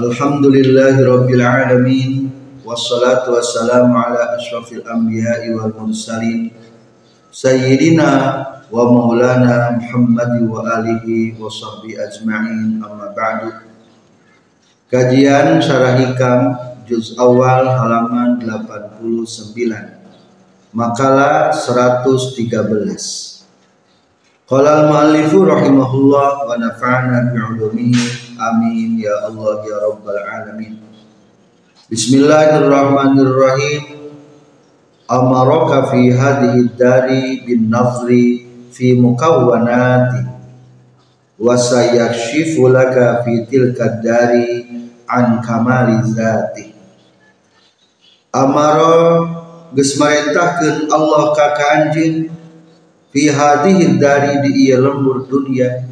Wabarakatuh. Alhamdulillahi rabbil alamin. Wassalatu wassalamu ala asyrafil anbiya'i wal mursalin. Sayyidina wa maulana Muhammad wa alihi wa sahbihi ajma'in. Amma ba'du. Kajian Syarah Hikam juz awal halaman 89 Makalah 113 Qala al-muallifu rahimahullah wa nafa'ana bi'ulumihi amin ya Allah ya rabbal alamin. Bismillahirrahmanirrahim. Amaraka fi hadhihi dari bin nazri fi mukawwanati. Wa sayakshifu laka fi tilka dari an kamali zati. Amara Allah ka anjeun fi hadhihi dari di ieu lembur dunia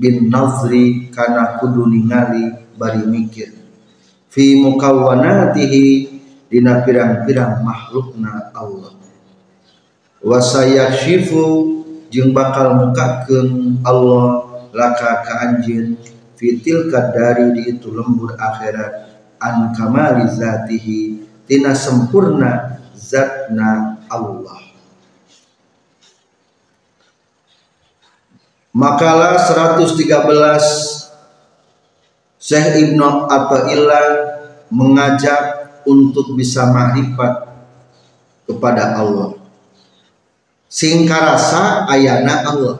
bin nazri kana kudu ningali bari mikir. Fi mukawwanatihi dina pirang-pirang makhlukna Allah. Wa sayakshifu jeung bakal mukakeun Allah laka ka anjeun fi tilka dari di itu lembur akhirat an kamali zatihi tina sempurna zatna Allah Makalah 113 Syekh Ibnu Athaillah mengajak untuk bisa makrifat kepada Allah. Singkarasa ayana Allah.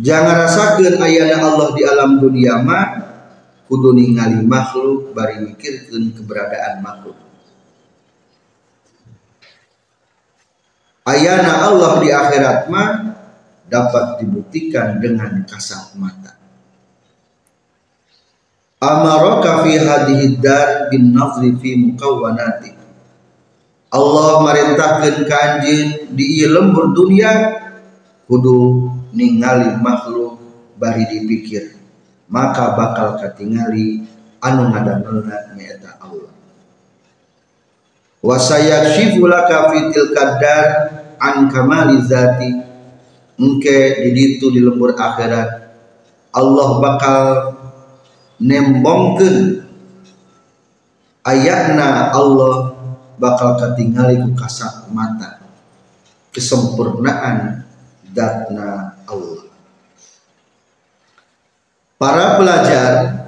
Jangan rasakan ayana Allah di alam dunia mah kudu ningali makhluk bari mikirkeun keberadaan makhluk ayana Allah di akhirat mah dapat dibuktikan dengan kasat mata. Amaraka fi hadhihi dar bin nazri fi mukawwanati. Allah merintahkan kanjin di lembur dunia kudu ningali makhluk bari dipikir maka bakal katingali anu ngadamelna nyaeta wa sayakshifu laka fitil kadar an kamali zati. Engke di di lembur akhirat. Allah bakal nembongkeun ayatna Allah bakal katingali ku kasat mata. Kesempurnaan datna Allah. Para pelajar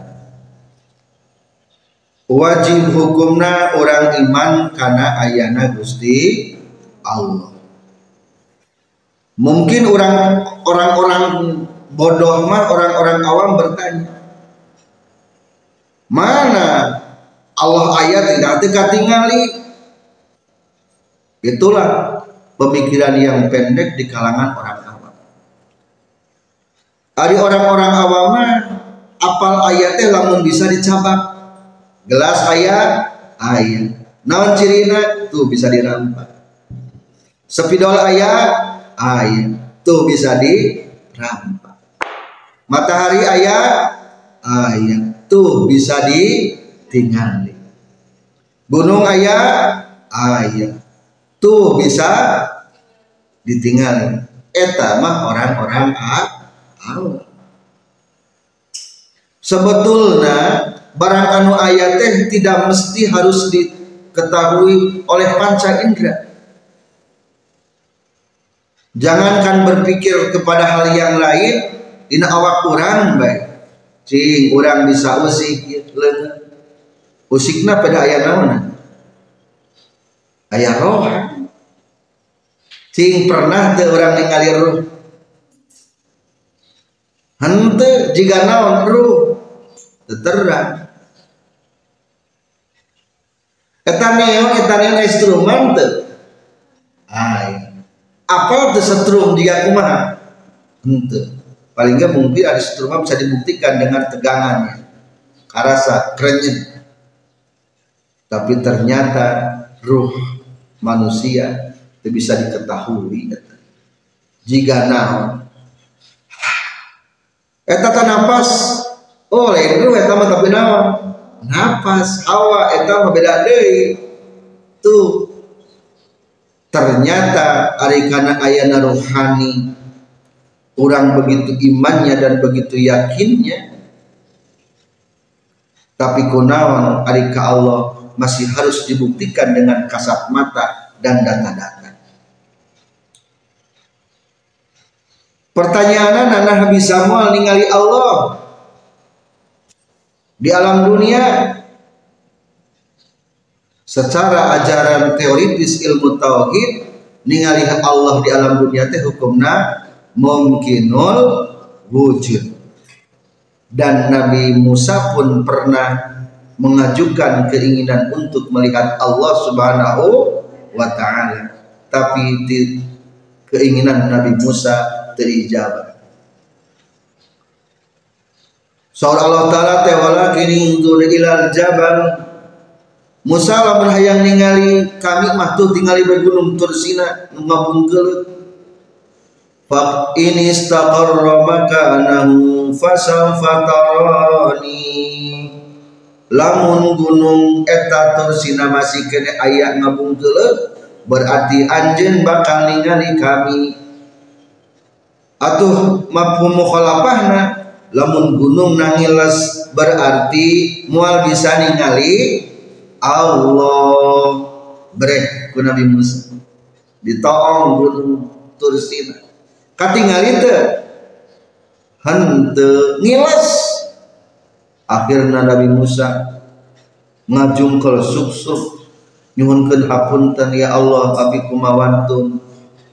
wajib hukumna orang iman karena ayana Gusti Allah. Mungkin orang orang-orang bodoh mah orang-orang awam bertanya mana Allah ayat tidak dekat tingali itulah pemikiran yang pendek di kalangan orang Ari orang-orang awama apal ayatnya lamun bisa dicabak gelas ayat ayat naon cirina? Tuh bisa dirampak. Sepidol ayat ayat tuh bisa dirampak. Matahari ayat ayat tuh bisa ditinggali gunung ayat ayat tuh bisa ditinggali eta mah orang-orang ah Allah. Sebetulnya barang anu ayat teh tidak mesti harus diketahui oleh panca indera. Jangankan berpikir kepada hal yang lain dina awak kurang baik cing orang bisa usik leungeun usikna pada ayat naon ayat roh. Cing pernah teu orang ningali roh? Hente jika naon ruh terang eta neon eta neon instrumen teu ai apa teu setrum jika kumaha hente paling nggak mungkin ada rumah bisa dibuktikan dengan tegangannya karasa kerennya tapi ternyata ruh manusia tidak bisa diketahui. Jika naon? Eta napas oh lain mah tapi naon napas hawa mah beda deui. Tuh. Ternyata ari kana ayana rohani. Orang begitu imannya dan begitu yakinnya. Tapi kunawan ari ka Allah masih harus dibuktikan dengan kasat mata dan data-data. Pertanyaan anak Nabi Samuel ningali Allah di alam dunia secara ajaran teoritis ilmu tauhid ningali Allah di alam dunia teh hukumna mungkinul wujud. Dan Nabi Musa pun pernah mengajukan keinginan untuk melihat Allah Subhanahu wa taala. Tapi keinginan Nabi Musa terijabah Saur Allah Ta'ala teh walakin ilal jabal. Musa lamun hayang ningali kami mah tuh tingali bergunung Tursina ngabungkeun Fa ini istaqarra makanahu fasawfa tarani. Lamun gunung eta Tursina masih kene aya ngabungkeun berarti anjeun bakal ningali kami. Atuh mafhum mukhalafahna lamun gunung nangilas berarti mual bisa ningali Allah. Brek ku Nabi Musa. Ditoong gunung Tursina. Katingal itu hente ngilas akhirnya Nabi Musa ngajungkel suksuk. Nyuhunkeun hapunten ya Allah abi kumawantun.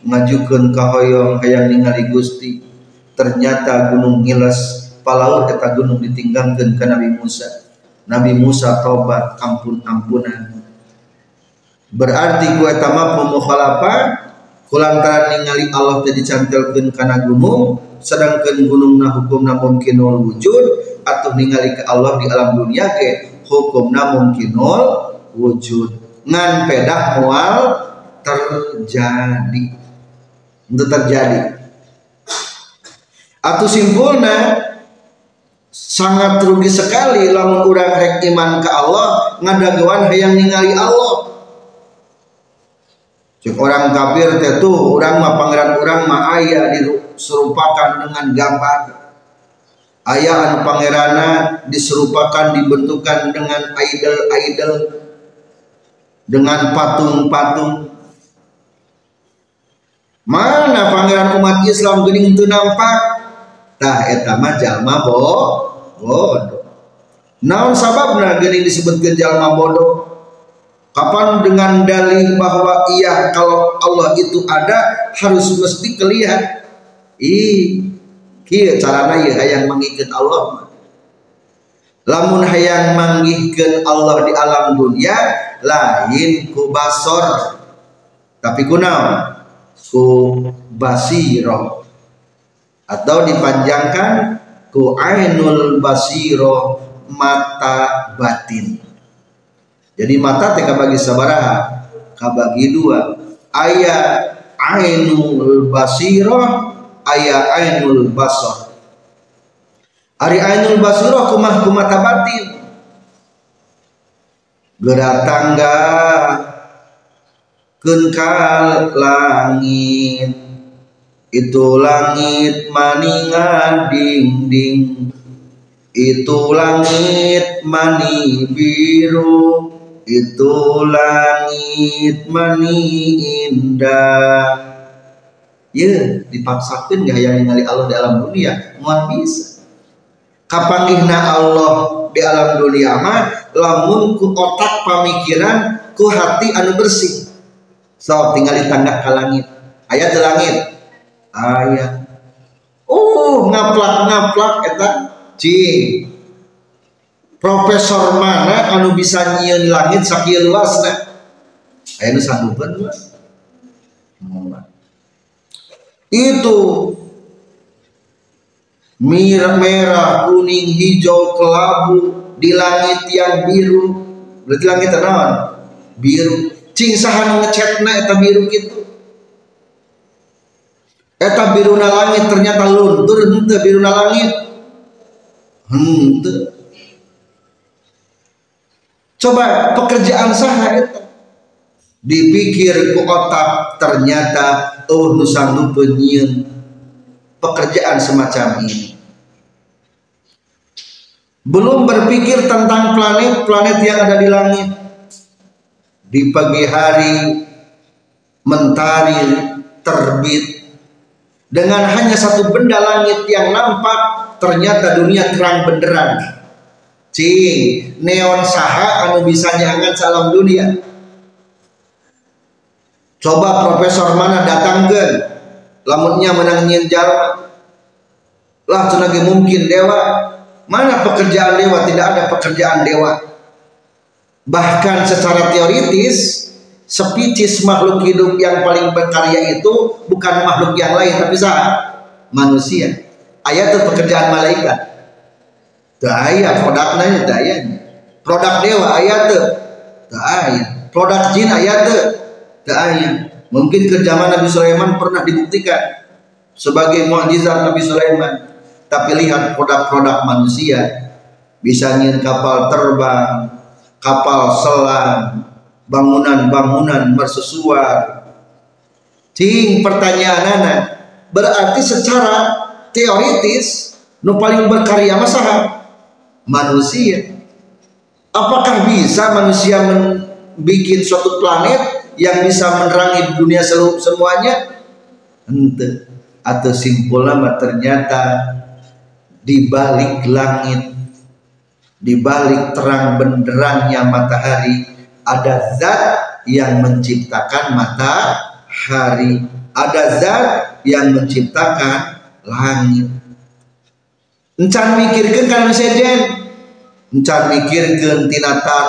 Ngajukeun kahoyong hayang ningali Gusti. Ternyata gunung ngilas palaur eta gunung ditinggalkeun ke Nabi Musa. Nabi Musa tobat ampun-ampunan berarti gue tama pemukhalafah kulantaran ningali Allah tadi cantelkeun kana gunung sedangkan gunungna hukumna mungkinul wujud atau ningali ke Allah di alam dunia ke hukumna mungkinul wujud. Ngan pedah mual terjadi. Untuk terjadi. Atau simpulna sangat rugi sekali lamun urang rek iman ke Allah ngadaguan hayang ningali Allah. Orang kafir teh orang mah pangeran orang mah aya diserupakan dengan gambar. Ayah anu pangerana diserupakan dibentukan dengan idol-idol dengan patung-patung. Mana pangeran umat Islam gening itu nampak? Tah eta mah jalma bo bodoh. Naon sababna gini disebutkan jalma bodoh? Kapan dengan dalih bahwa iya kalau Allah itu ada harus mesti kelihatan ih kieu carana ieu hayang manggihkeun Allah lamun hayang manggihkeun Allah di alam dunia lain ku basor. Tapi kunaon ku basiro. Atau dipanjangkan ku ainul basiro mata batin. Jadi mata teka bagi sabaraha kabagi dua. Ayat ainul basiro ayat ainul basor. Ari ainul basiro kumah kumata batin. Gerak tangga kenkal langit itu langit maningan dinding. Itu langit mani biru. Itu langit mani indah. Ya dipaksakan gak yang ningali Allah di alam dunia? Mau bisa. Kapanggihna Allah di alam dunia mah lamun ku otak pemikiran ku hati anu bersih. So tinggal di ke langit. Ayat langit ayah oh ngaplak ngaplak eta cing profesor mana anu bisa nyian langit sakieu luasna aya nu sanggupan itu merah, merah, kuning, hijau, kelabu di langit yang biru. Berarti langit naon? Biru. Cing sahan ngecetna eta biru gitu. Eta biruna langit ternyata luntur henteu biruna langit. Henteu. Coba pekerjaan saha eta dipikir ku otak ternyata oh nusandu penyiun pekerjaan semacam ini belum berpikir tentang planet-planet yang ada di langit di pagi hari mentari terbit dengan hanya satu benda langit yang nampak ternyata dunia terang benderang. Cing neon saha anu bisa nyangan salam dunia. Coba profesor mana datangkan lamunnya menangin jalma lah cenagi mungkin dewa. Mana pekerjaan dewa? Tidak ada pekerjaan dewa. Bahkan secara teoritis, spesies makhluk hidup yang paling berkarya itu bukan makhluk yang lain, tapi sah manusia. Ayat itu pekerjaan malaikat. Daya produknya daya. Produk dewa ayat itu daya. Produk jin ayat itu daya. Mungkin ke zaman Nabi Sulaiman pernah dibuktikan sebagai mukjizat Nabi Sulaiman tapi lihat produk-produk manusia bisa ngin kapal terbang kapal selam bangunan-bangunan mersusuar. Cing pertanyaan anak berarti secara teoritis nu paling berkarya masalah manusia. Apakah bisa manusia membuat suatu planet yang bisa menerangi dunia seluruh semuanya? Ente. Atau simpulnya ternyata di balik langit di balik terang benderangnya matahari ada zat yang menciptakan matahari. Ada zat yang menciptakan langit. Encan mikirkan karena sejen encan mikirkan tinatan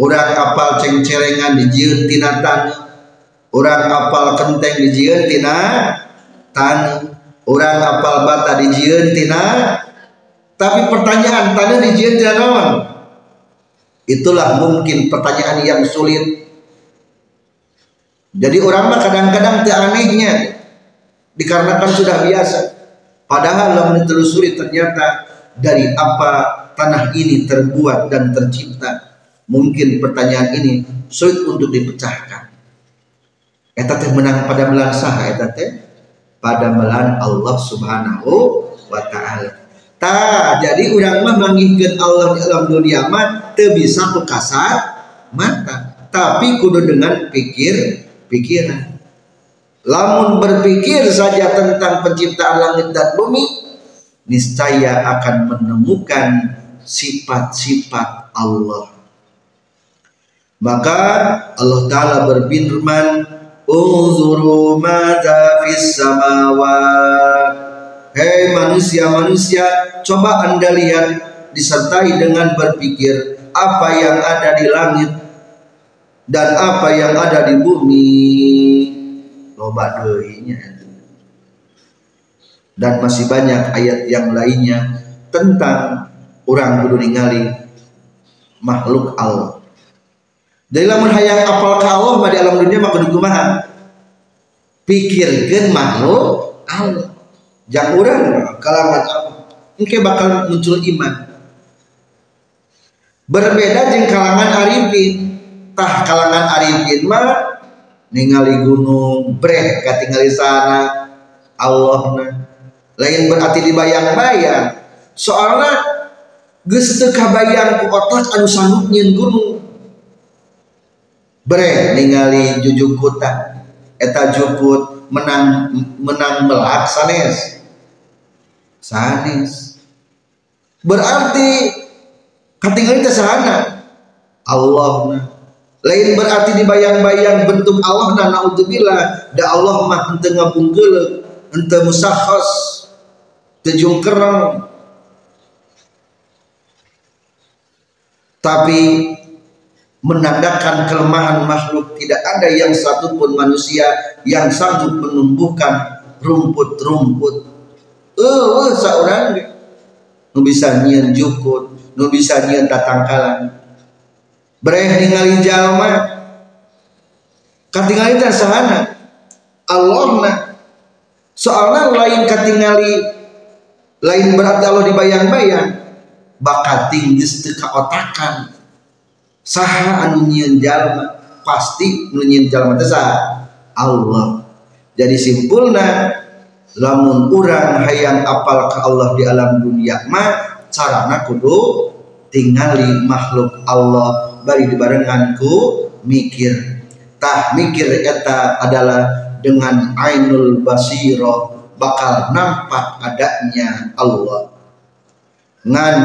orang kapal cengcerengan di jiun tinatan orang kapal kenteng di jiun tina tani. Orang apal bata dijieun tina tapi pertanyaan tanya dijieun tina naon itulah mungkin pertanyaan yang sulit. Jadi orang mah kadang-kadang anehnya dikarenakan sudah biasa. Padahal lamun ditelusuri ternyata dari apa tanah ini terbuat dan tercipta mungkin pertanyaan ini sulit untuk dipecahkan. Eta teh menang pada melang saha eta teh pada melan Allah Subhanahu wa taala. Ta jadi urang mah manggihkeun Allah di alam dunia mah teu bisa kasat mata, tapi kudu dengan pikir pikiran. Lamun berpikir saja tentang penciptaan langit dan bumi, niscaya akan menemukan sifat-sifat Allah. Maka Allah Ta'ala berfirman Unzuru mada fis samawat Hei manusia-manusia Coba anda lihat Disertai dengan berpikir Apa yang ada di langit Dan apa yang ada di bumi Loba doinya Dan masih banyak ayat yang lainnya Tentang Orang kudu ningali Makhluk Allah dari lamun hayang apal ka Allah di alam dunia mah kudu? Pikirkeun makhluk Allah. Jang urang kalangan Allah. Engke bakal muncul iman. Berbeda jeung kalangan arifin. Tah kalangan arifin mah ningali gunung breh katingali sana Allah na. Lain berarti dibayang-bayang. Soalnya geus teu kabayang ku otak anu sanggup gunung bre ningali jujukutan eta jukut menang menang melak sanes sanes. Berarti ketinggalan itu sahana Allah nah. lain berarti dibayang-bayang bentuk Allah nah naudzubillah. Da Allah mah henteu ngapungkeuleuh henteu musakhas teu kerang tapi menandakan kelemahan makhluk tidak ada yang satupun manusia yang sanggup menumbuhkan rumput-rumput uh, seorang nu bisa nyian jukut nu bisa nyian tatangkalan bereh ningali jalma katingali teh sahana. Allah na soalnya lain katingali lain berarti Allah dibayang-bayang bakat tinggi teu otakan saha anu nyieun jalma pasti nu nyieun jalma teh Allah. Jadi simpulna lamun urang hayang apal ke Allah di alam dunia mah carana kudu tingali makhluk Allah bari dibarengan ku mikir. Tah mikir eta adalah dengan ainul basiro bakal nampak adanya Allah. Ngan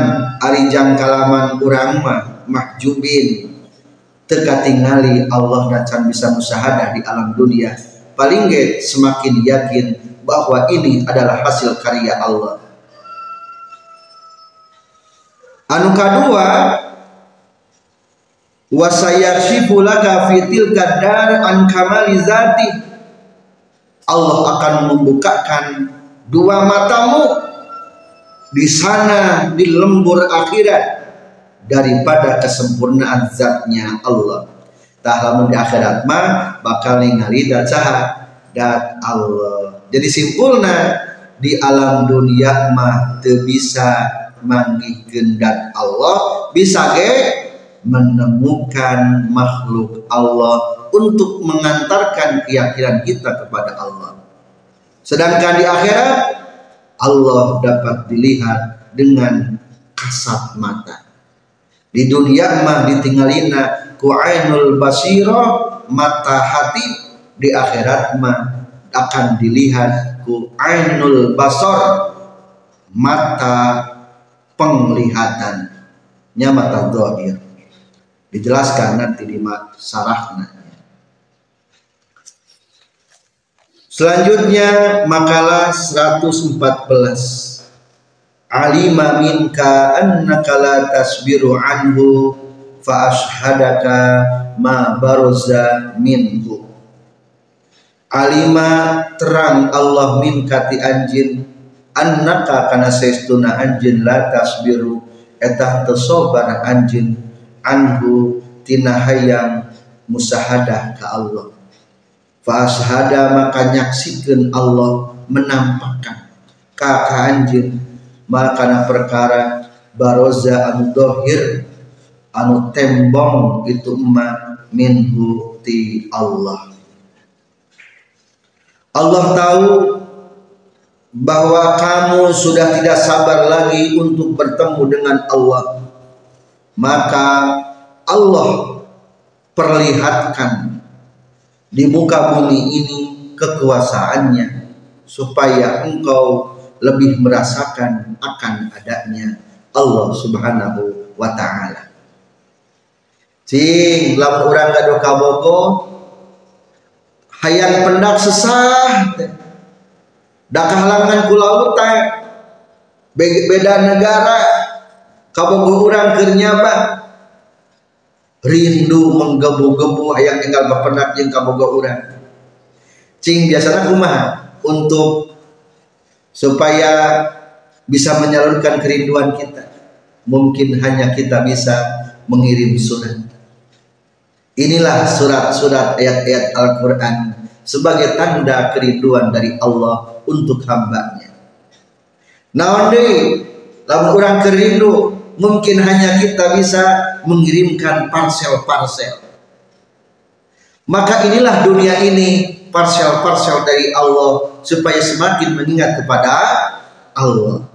ari jangkalaman urang mah mahjubin. Teka tingali Allah dan bisa musahadah di alam dunia. Paling ge semakin yakin bahwa ini adalah hasil karya Allah. Anu kedua wasayarshifu laka fitil kadar an kamali zati. Allah akan membukakan dua matamu di sana di lembur akhirat daripada kesempurnaan zatnya Allah. Tak lamun di akhirat mah bakal ningali dan saha dat Allah jadi simpulna di alam dunia mah teu bisa manggih dat Allah bisa ge menemukan makhluk Allah untuk mengantarkan keyakinan kita kepada Allah sedangkan di akhirat Allah dapat dilihat dengan kasat mata. Di dunia mah ditinggalina ku ainul basiro mata hati di akhirat mah akan dilihat ku ainul basor mata penglihatan nya mata dohir dijelaskan nanti di sarahna Selanjutnya makalah 114 Alima minka annaka la tasbiru anhu fa ashhadaka ma baroza minhu Alima terang Allah minka ti anjin. Annaka kana saestuna anjin la tasbiru. Etah tesobar anjin. Anhu tina hayang musahadah ka Allah. Fashada maka nyaksikan Allah menampakkan kakak anjir makana perkara baroza anu dohir anu tembong itu emak minhu ti Allah Allah tahu bahwa kamu sudah tidak sabar lagi untuk bertemu dengan Allah maka Allah perlihatkan di muka bumi ini kekuasaannya supaya engkau lebih merasakan akan adanya Allah Subhanahu wa taala. Cing lamun urang gado kabogo hayang pendak sesah. Da kahalangan ku laut beda negara. Kabogo urang keur nyaba. Rindu menggebu-gebu hayang tinggal bapenak yang kaboga urang cing biasanya kumaha untuk supaya bisa menyalurkan kerinduan kita. Mungkin hanya kita bisa mengirim surat inilah surat-surat ayat-ayat Al-Quran sebagai tanda kerinduan dari Allah untuk hambanya nah lamun orang kerindu mungkin hanya kita bisa mengirimkan parsel-parsel. Maka inilah dunia ini parsel-parsel dari Allah supaya semakin mengingat kepada Allah.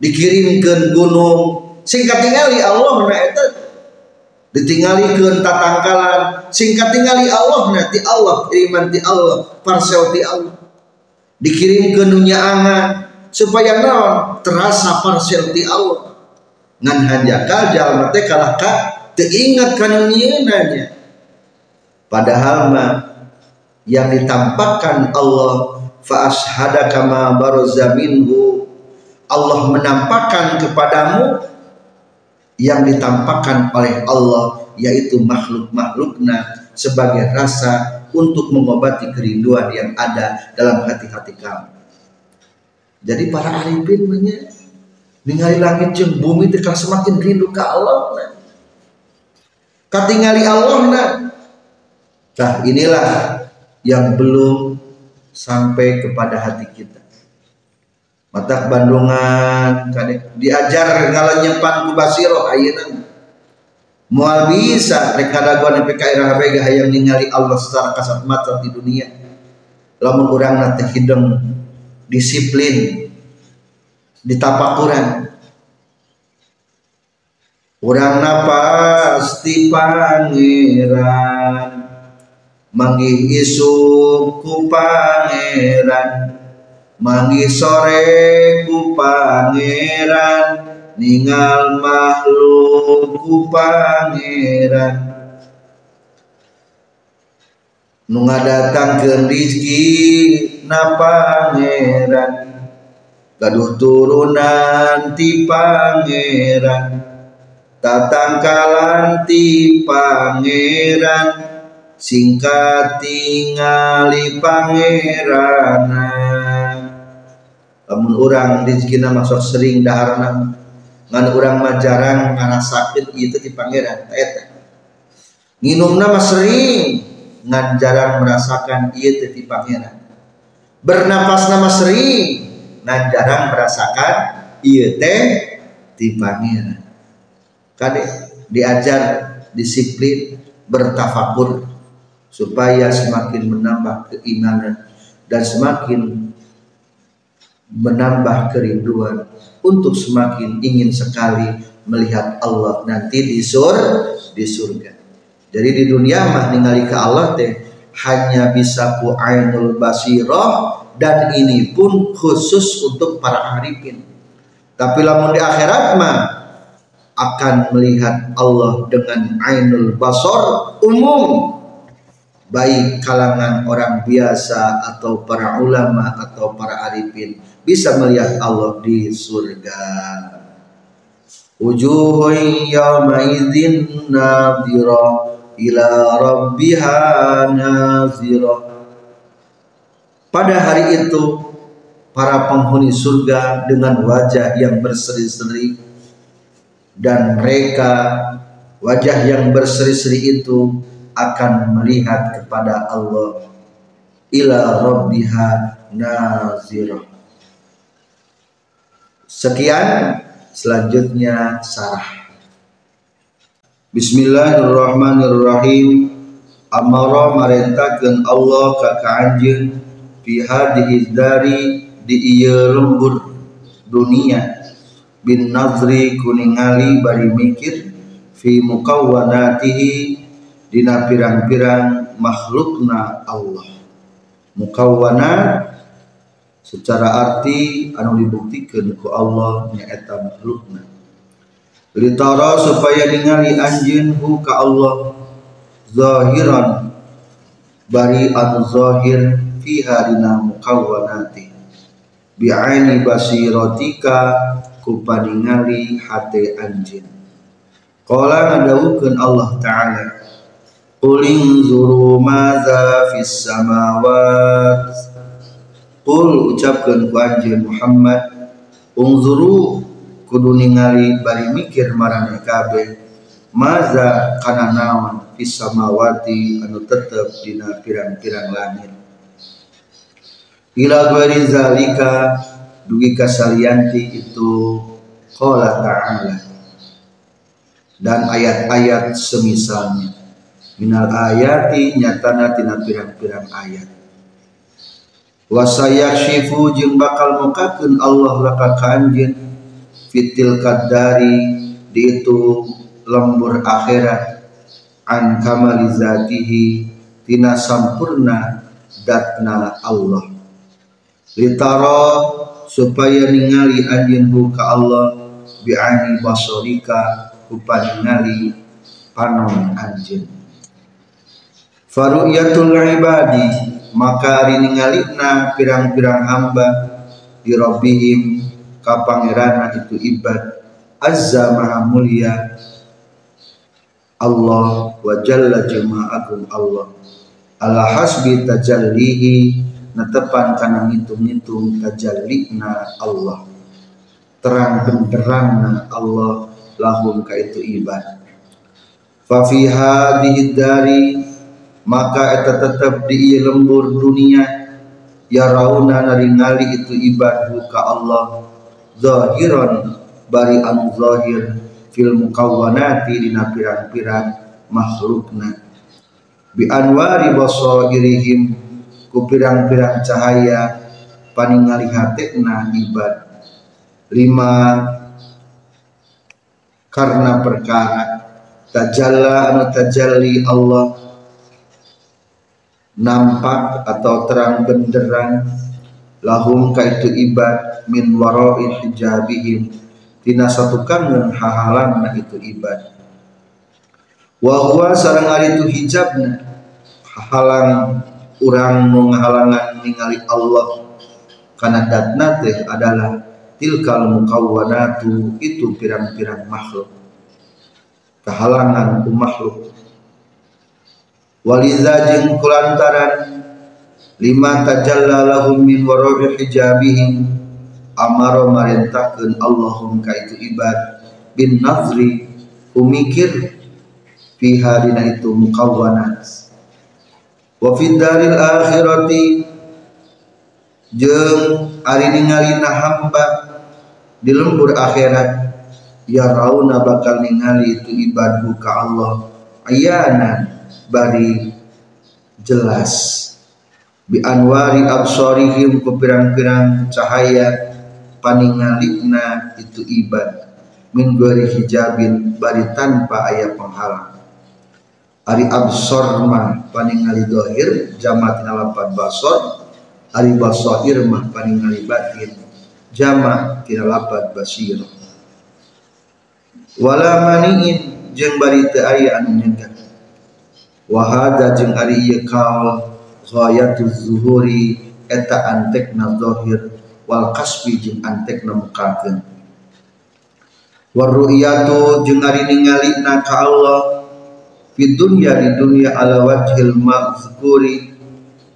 Dikirimkan gunung, singkat tinggali Allah nah ditinggali ke tatangkalan singkat tinggali Allah nanti Allah. Kiriman di Allah parsel di Allah. Dikirim ke dunia angan supaya non terasa parsel di Allah. Ngan hanjakal jalma teh kalah ka teingat kana nyeunanya. Padahal mah yang ditampakkan Allah fa ashhadaka ma baraza minhu. Allah menampakkan kepadamu yang ditampakkan oleh Allah yaitu makhluk-makhlukna sebagai rasa untuk mengobati kerinduan yang ada dalam hati-hati kamu. jadi para arifin banyak ningali langit jeung bumi teh semakin rindu ke Allah nah. katingali Allah nah. nah inilah yang belum sampai kepada hati kita mata Bandungan diajar ngalanyepan ku basiro ayeuna moal bisa rek kadaguan PKI PKI hayang ningali Allah secara kasat mata di dunia. Lamun urang teh hidung disiplin ditapakuran. Urang pasti pangeran manggih isuk ku pangeran mangi sore ku pangeran ningal makhluk ku pangeran. Nu ngadatangkeun rezeki na pangeran. Gaduh turunan ti pangeran. Tatangkalan ti pangeran. Singkat tingali pangeran lamun orang rezekina masuk sering daharna ngan orang mah jarang ieu teh di pangeran eta. Nginumna mah sering ngan jarang merasakan teh di pangeran. Bernapas nama sering ngan jarang merasakan ieu teh di pangeran. Kade diajar disiplin bertafakur supaya semakin menambah keimanan dan semakin menambah kerinduan untuk semakin ingin sekali melihat Allah nanti di sur di surga. Jadi di dunia mah ningali ke Allah teh hanya bisa ku ainul basirah dan ini pun khusus untuk para arifin. Tapi lamun di akhirat mah akan melihat Allah dengan ainul basar umum baik kalangan orang biasa atau para ulama atau para arifin bisa melihat Allah di surga. Wujuhun yawma idzin nadhira ila rabbiha nazira. Pada hari itu para penghuni surga dengan wajah yang berseri-seri dan mereka wajah yang berseri-seri itu akan melihat kepada Allah ila rabbiha nazirah sekian selanjutnya sarah. Bismillahirrahmanirrahim. Amara marentakeun Allah ka anjeun fi hadhihi dari di ieu lembur dunia. Bin nazri kuningali bari mikir fi mukawwanatihi dina pirang-pirang makhlukna Allah. Mukawana secara arti anu dibuktikan ku Allah nyaeta makhlukna litara supaya ningali anjeun hu ka Allah zahiran bari anu zahir fiha dina mukawanati bi'aini basiratika ku paningali hate anjeun qala ngadawukeun Allah taala Qul inzuru madza fis samawat Qul ucapkeun ku anjeun Muhammad Unzuru kudu ningali bari mikir marane kabeh. Maza kana naon fis anu tetep dina pirang-pirang langit. Ila ghairi zalika dugi kasalianti itu qala ta'ala. Dan ayat-ayat semisalnya. Minal ayati nyatana tina pirang-pirang ayat wasayakshifu jeung bakal mukakeun Allah laka kanjeun fitil kadari di itu lembur akhirat an kamali zatihi tina sampurna datna Allah. Litara supaya ningali anjeun ka Allah bi'ani basorika upaningali panon anjeun. Faru'yatul ibadi maka ari ningalina pirang-pirang hamba di rabbihim ka pangerana itu ibad. Azza maha mulia. Allah wa jalla jama agung Allah. Ala hasbi tajallihi. Netepan kana ngitung-ngitung tajallina Allah. Terang benderang Allah lahum ka itu ibad. Fa fi maka eta tetap di lembur dunia ya rauna naringali itu ibad ka Allah. Zahiran bari anu zahir fil mukawwanati dina pirang-pirang makhlukna. Bi anwari basairihim ku pirang-pirang cahaya paningali hatena ibad. Lima karena perkara tajalla anu tajalli Allah nampak atau terang benderang lahum kaitu ibad min wara'i hijabihim. Tina satu kangen hahalan na itu ibad. Wa huwa sareng itu hijabna. Halang urang nu ngahalangan ningali Allah. Karena datna teh adalah tilkal mukawwanatu itu pirang-pirang makhluk. Kehalangan ku makhluk waliza jeung kulantaran lima tajalla lahum min wara'i hijabihim amaro marintahkeun Allahum ka itu ibad bin nazri umikir fiha dina itu mukawwanat. Wa fid daril akhirati jeung ari ningalina hamba di lembur akhirat ya rauna bakal ningali itu ibadu ka Allah ayana bari jelas. Bi anwari absarihim ku pirang-pirang cahaya paningalina itu ibad min gori hijabin bari tanpa aya penghalang. Ari absor mah paningali dohir jamat lapan basor ari basair mah paningali batin jama tina lapat basir. Wala maniin jeung bari teu anu nyegah wa hada jeung ari kaul ghayatu zuhuri eta antekna zahir wal kasbi jeung antekna mukakeun. War ru'yatu jeung ari ningalina ka Allah fi dunya di dunya ala wajhil mazkuri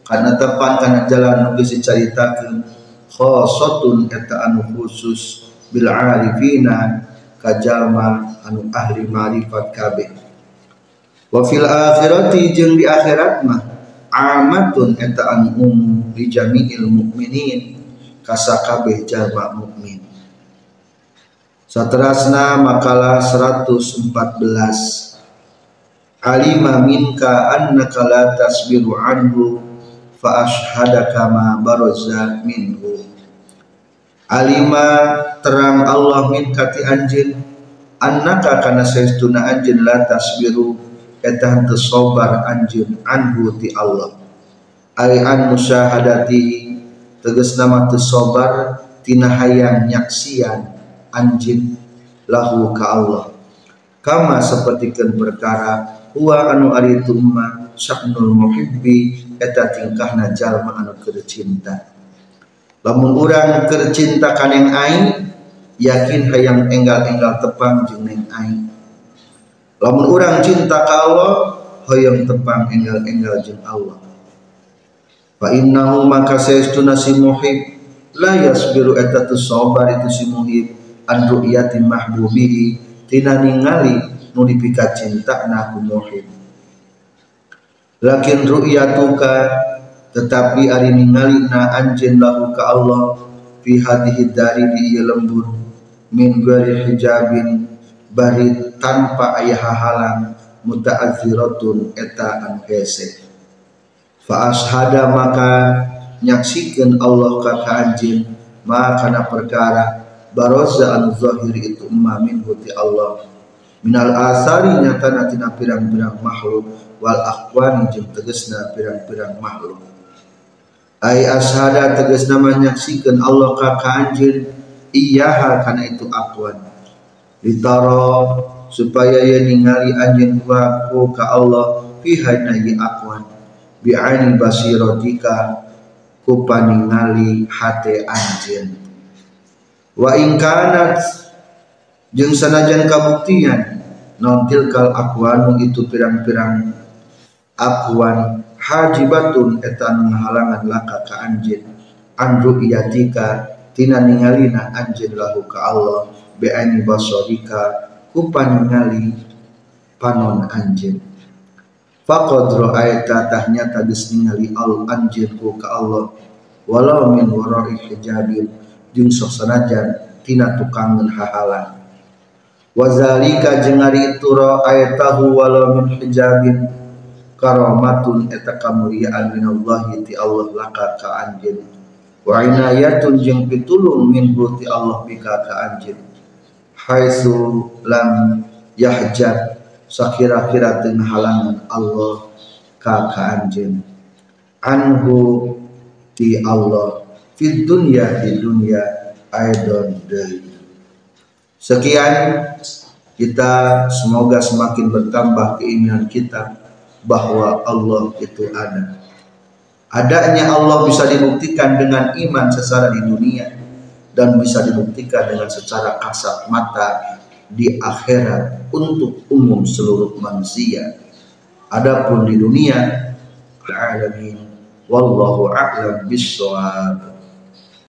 kana tepan kana jalan nu geus dicaritakeun khosatun eta anu khusus bil arifina kajalma anu ahli ma'rifat kabeh wa fil akhirati jeung di akhirat mah amatun eta anu umum li jami'il mukminin kasakabeh jalma mukmin. Satrasna makalah 114 Alima minka annaka la tasbiru anhu fa ashhadaka ma baraza minhu. Alima terang Allah min kati anjin annaka kana saestuna anjin la tasbiru eta henteu sobar anjin anhu ti Allah. Ai an musyahadati tegas nama teu sobar tina hayang nyaksian anjin lahu ka Allah. Kama sapertikeun perkara huwa anu ari tumma syaknul muhibbi eta tingkahna jalma anu keur cinta lamun urang keur cinta ka neng aing yakin hayang enggal-enggal tepang jeung aing lamun urang cinta ka Allah hayang tepang enggal-enggal jeung Allah. Fa innahu maka saestuna si muhib la yasbiru eta tu sabar itu si muhib an ru'yati mahbubihi tina ningali nu dipika cinta na ku muhib. Lakin ru'yatuka tetapi ari ningali na anjeun lahu ka Allah fi hadhihi dari di lembur min ghairi hijabin bari tanpa aya halang muta'azziratun eta anu hese fa ashada maka nyaksikeun Allah ka ka anjeun ma kana perkara baroza anu zahir itu umma huti Allah. Minal asari nyata tina pirang-pirang makhluk wal akwani jeung tegesna pirang-pirang makhluk. Ai ashada nama nyaksikan Allah ka kanjin iyaha kana itu akwan ditaro supaya ya ningali anjeun ku ka Allah fi hanayi akwan bi aini basiratika ku paningali hate anjeun wa in kanat jeung sanajan kabuktian non tilkal akwanu itu pirang-pirang akuan hajibatun etan menghalangan laka ka anjin andru iyatika tina ningalina anjin lahu ka Allah be'ani basodika kupan ningali panon anjin faqad ra'aita tahnya tadis ningali al anjin ku ka Allah. Walau min wara'i hijabin jeung sok sanajan tina tukangan hahalan. Wazalika jengari itu ra'aitahu walau min hijabin karamatun eta kamuliaan minallahi ti Allah laka ka anjeun wa inayatun jeung pitulung min ti Allah bika ka anjeun haitsu lam yahjab sakira-kira teu halangan Allah ka ka anjeun anhu ti Allah. Fid dunya di dunya aidon deui sekian. Kita semoga semakin bertambah keimanan kita bahwa Allah itu ada. Adanya Allah bisa dibuktikan dengan iman secara di dunia dan bisa dibuktikan dengan secara kasat mata di akhirat untuk umum seluruh manusia. Adapun di dunia, alamin wallahu a'lam bissawab.